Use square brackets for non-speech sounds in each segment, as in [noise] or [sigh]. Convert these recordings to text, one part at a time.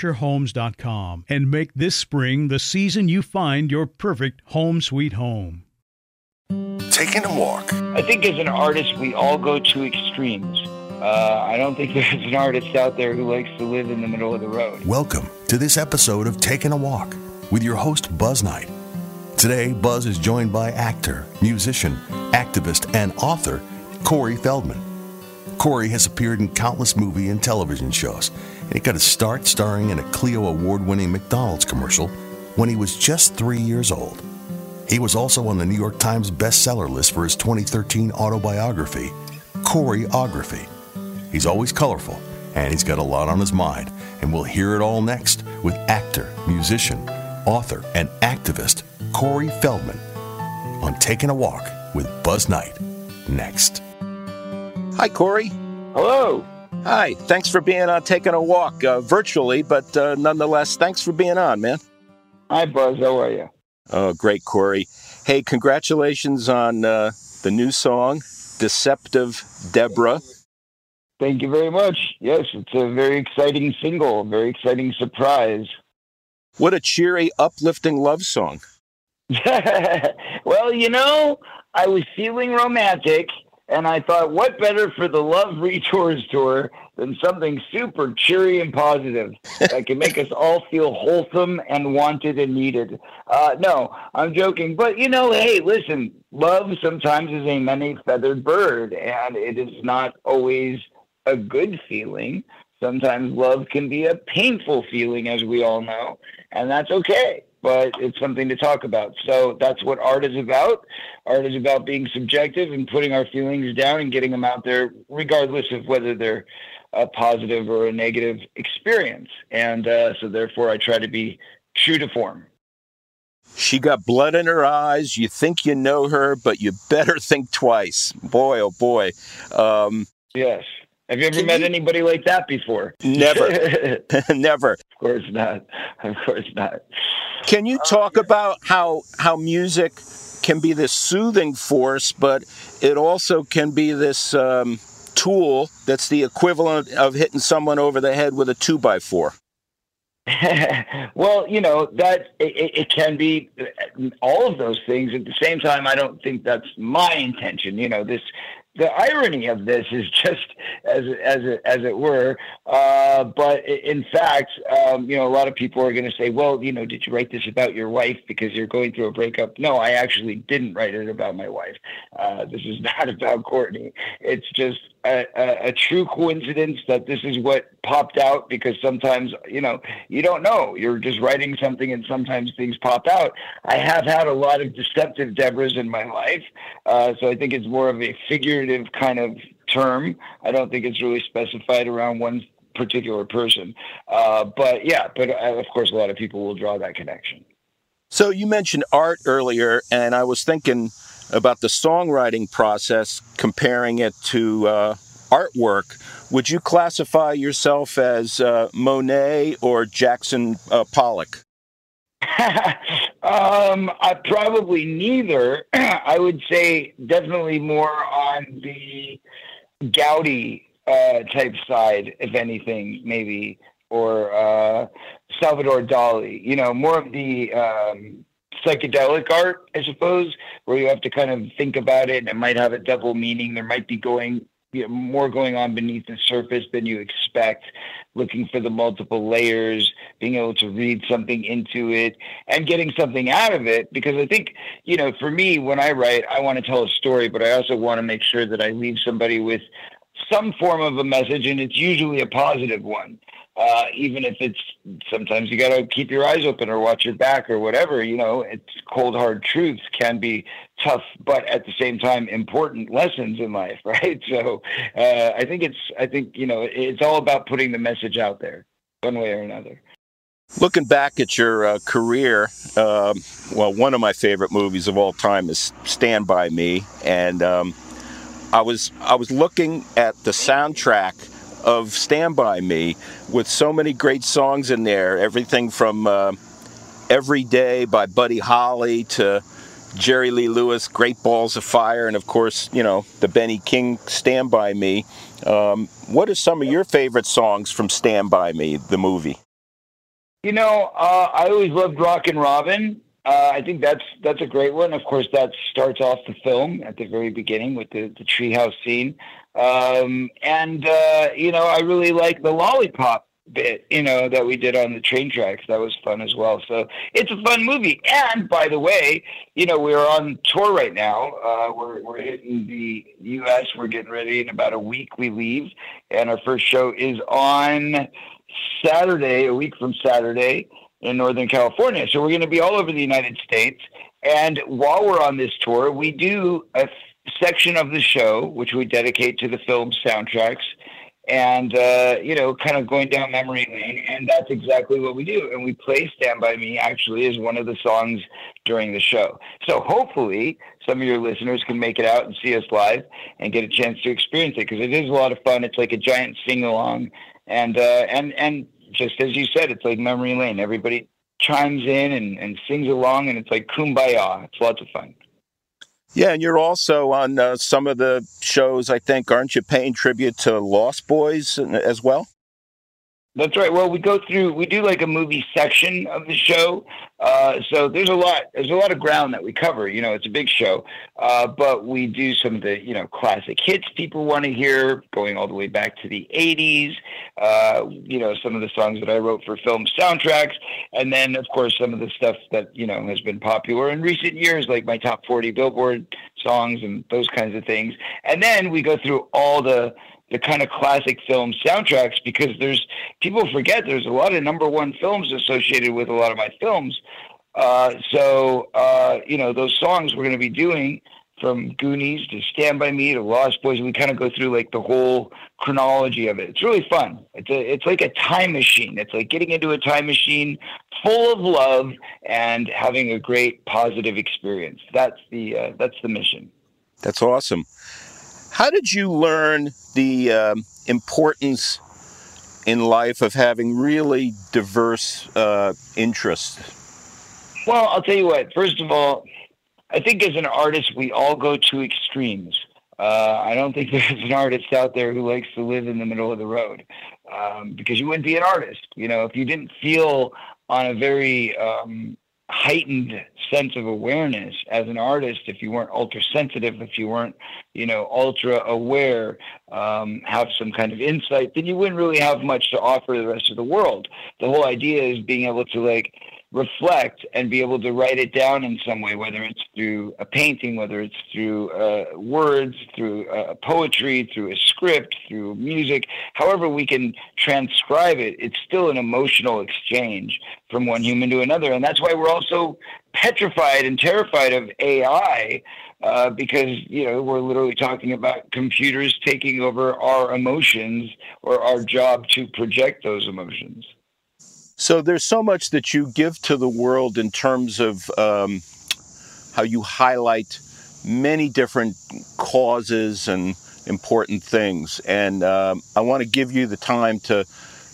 FisherHomes.com and make this spring the season you find your perfect home sweet home. Taking a walk. I think as an artist, we all go to extremes. Uh, I don't think [laughs] there's an artist out there who likes to live in the middle of the road. Welcome to this episode of Taking a Walk with your host, Buzz Knight. Today, Buzz is joined by actor, musician, activist, and author Corey Feldman. Corey has appeared in countless movie and television shows, and he got his start starring in a Clio award winning McDonald's commercial when he was just three years old. He was also on the New York Times bestseller list for his 2013 autobiography, Coreyography. He's always colorful, and he's got a lot on his mind, and we'll hear it all next with actor, musician, author, and activist Corey Feldman on Taking a Walk with Buzz Knight. Next. Hi, Corey. Hello. Hi. Thanks for being on Taking a Walk uh, virtually, but uh, nonetheless, thanks for being on, man. Hi, Buzz. How are you? Oh, great, Corey. Hey, congratulations on uh, the new song, Deceptive Deborah. Thank you very much. Yes, it's a very exciting single, a very exciting surprise. What a cheery, uplifting love song. [laughs] well, you know, I was feeling romantic, and I thought, what better for the Love Retours tour than something super cheery and positive that can make us all feel wholesome and wanted and needed? Uh, no, I'm joking. But, you know, hey, listen, love sometimes is a many feathered bird, and it is not always a good feeling. Sometimes love can be a painful feeling, as we all know, and that's okay but it's something to talk about. So that's what art is about. Art is about being subjective and putting our feelings down and getting them out there, regardless of whether they're a positive or a negative experience. And uh, so, therefore, I try to be true to form. She got blood in her eyes. You think you know her, but you better think twice. Boy, oh boy. Um, yes. Have you ever met anybody like that before? Never. [laughs] [laughs] Never. Of course not. Of course not. Can you talk about how how music can be this soothing force, but it also can be this um, tool that's the equivalent of hitting someone over the head with a two by four? [laughs] well, you know that it, it, can be all of those things at the same time. I don't think that's my intention. You know, this the irony of this is just as as as it were. Uh, but in fact, um, you know, a lot of people are going to say, "Well, you know, did you write this about your wife because you're going through a breakup?" No, I actually didn't write it about my wife. Uh, this is [laughs] not about Courtney. It's just a, a, a, true coincidence that this is what popped out because sometimes you know you don't know. You're just writing something and sometimes things pop out. I have had a lot of deceptive debras in my life uh, so i think it's more of a figurative kind of term. I don't think it's really specified around one particular person. Uh, but yeah but uh, of course a lot of people will draw that connection. So you mentioned art earlier and i was thinking about the songwriting process, comparing it to uh, artwork. Would you classify yourself as uh, Monet or Jackson uh, Pollock? [laughs] um, I probably neither. [clears throat] I would say definitely more on the Gaudi uh, type side, if anything, maybe, or uh, Salvador Dali. You know, more of the um, psychedelic art, I suppose, where you have to kind of think about it and it might have a double meaning. There might be going you know, more going on beneath the surface than you expect, looking for the multiple layers, being able to read something into it and getting something out of it. Because I think, you know, for me, when I write, I want to tell a story, but I also want to make sure that I leave somebody with some form of a message, and it's usually a positive one uh, even if it's sometimes you got to keep your eyes open or watch your back or whatever. You know, it's cold hard truths can be tough, but at the same time important lessons in life, [laughs] right? So uh, I think it's I think you know it's all about putting the message out there, one way or another. Looking back at your uh, career, um, well, one of my favorite movies of all time is Stand by Me, and um, I was I was looking at the soundtrack of Stand By Me with so many great songs in there. Everything from uh, Every Day by Buddy Holly to Jerry Lee Lewis, Great Balls of Fire, and of course, you know, the Benny King Stand By Me. Um, what are some of your favorite songs from Stand By Me, the movie? You know, uh, I always loved Rockin' Robin. Uh, I think that's that's a great one. Of course, that starts off the film at the very beginning with the, the treehouse scene. Um, and, uh, you know, I really like the lollipop bit, you know, that we did on the train tracks. That was fun as well. So it's a fun movie. And by the way, you know, we're on tour right now. Uh, we're, we're hitting the U.S. We're getting ready. In about a week, we leave. And our first show is on Saturday, a week from Saturday in Northern California. So we're going to be all over the United States. And while we're on this tour, we do a section of the show, which we dedicate to the film soundtracks, and uh, you know, kind of going down memory lane. And that's exactly what we do. And we play "Stand by Me" actually as one of the songs during the show. So hopefully, some of your listeners can make it out and see us live and get a chance to experience it because it is a lot of fun. It's like a giant sing along, and uh, and and just as you said, it's like memory lane. Everybody chimes in and, and sings along, and it's like kumbaya. It's lots of fun. Yeah, and you're also on uh, some of the shows, I think, aren't you paying tribute to Lost Boys as well? That's right. Well, we go through, we do like a movie section of the show. Uh, so there's a lot, there's a lot of ground that we cover. You know, it's a big show, uh, but we do some of the, you know, classic hits people want to hear, going all the way back to the '80s. Uh, you know, some of the songs that I wrote for film soundtracks, and then of course some of the stuff that you know has been popular in recent years, like my top 40 Billboard songs and those kinds of things. And then we go through all the the kind of classic film soundtracks because there's people forget there's a lot of number one films associated with a lot of my films. Uh, so uh, you know those songs we're going to be doing from Goonies to Stand by Me to Lost Boys. We kind of go through like the whole chronology of it. It's really fun. It's a, it's like a time machine. It's like getting into a time machine full of love and having a great positive experience. That's the uh, that's the mission. That's awesome. How did you learn the um, importance in life of having really diverse uh, interests? Well, I'll tell you what. First of all, I think as an artist, we all go to extremes. Uh, I don't think [laughs] there's an artist out there who likes to live in the middle of the road um, because you wouldn't be an artist. You know, if you didn't feel on a very um, heightened sense of awareness. As an artist if you weren't ultra sensitive if you weren't you know ultra aware um, have some kind of insight then you wouldn't really have much to offer the rest of the world. The whole idea is being able to like reflect and be able to write it down in some way, whether it's through a painting, whether it's through uh, words, through uh, poetry, through a script, through music, however we can transcribe it, it's still an emotional exchange from one human to another. And that's why we're also petrified and terrified of AI. Uh, because you know we're literally talking about computers taking over our emotions or our job to project those emotions. So there's so much that you give to the world in terms of um, how you highlight many different causes and important things. And um, I want to give you the time to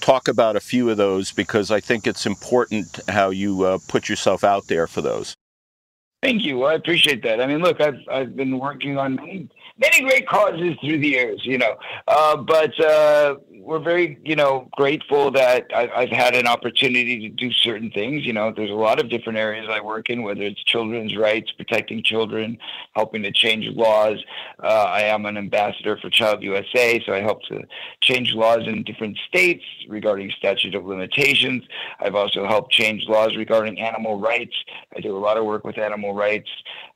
talk about a few of those because I think it's important how you uh, put yourself out there for those. Thank you. I appreciate that. I mean, look, I've I've been working on many great causes through the years, you know, uh, but uh, we're very, you know, grateful that I, have had an opportunity to do certain things. You know, there's a lot of different areas I work in, whether it's children's rights, protecting children, helping to change laws. Uh, I am an ambassador for Child USA, so I help to change laws in different states regarding statute of limitations. I've also helped change laws regarding animal rights. I do a lot of work with animal rights.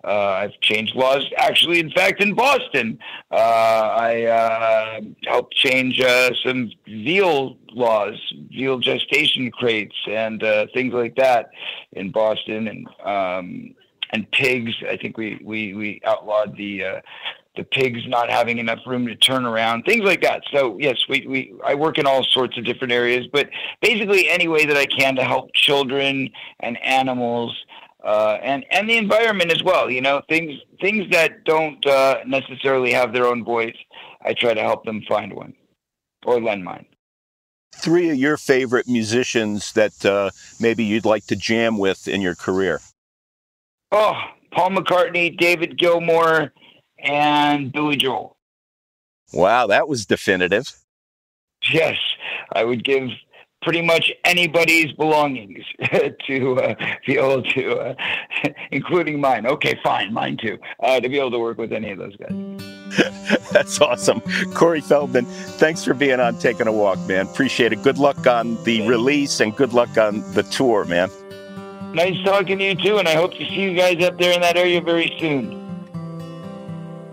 Uh, I've changed laws, actually, in fact, in Boston. Uh, I uh, helped change uh, veal laws, veal gestation crates, and uh, things like that in Boston, and um, and pigs. I think we we we outlawed the. Uh, the pigs not having enough room to turn around, things like that. So yes, we, we I work in all sorts of different areas, but basically any way that I can to help children and animals uh, and and the environment as well. You know, things things that don't uh, necessarily have their own voice. I try to help them find one or lend mine. Three of your favorite musicians that uh, maybe you'd like to jam with in your career. Oh, Paul McCartney, David Gilmour, and Billy Joel. Wow, that was definitive. Yes, I would give pretty much anybody's belongings [laughs] to uh, be able to, uh, [laughs] including mine. Okay, fine, mine too, uh, to be able to work with any of those guys. [laughs] That's awesome. Corey Feldman, thanks for being on Taking a Walk, man. Appreciate it. Good luck on the release and good luck on the tour, man. Nice talking to you too, and I hope to see you guys up there in that area very soon.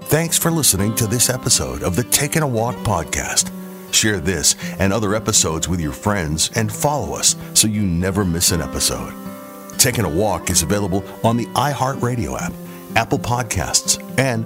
Thanks for listening to this episode of the Taking a Walk podcast. Share this and other episodes with your friends and follow us so you never miss an episode. Taking a Walk is available on the iHeartRadio app, Apple Podcasts, and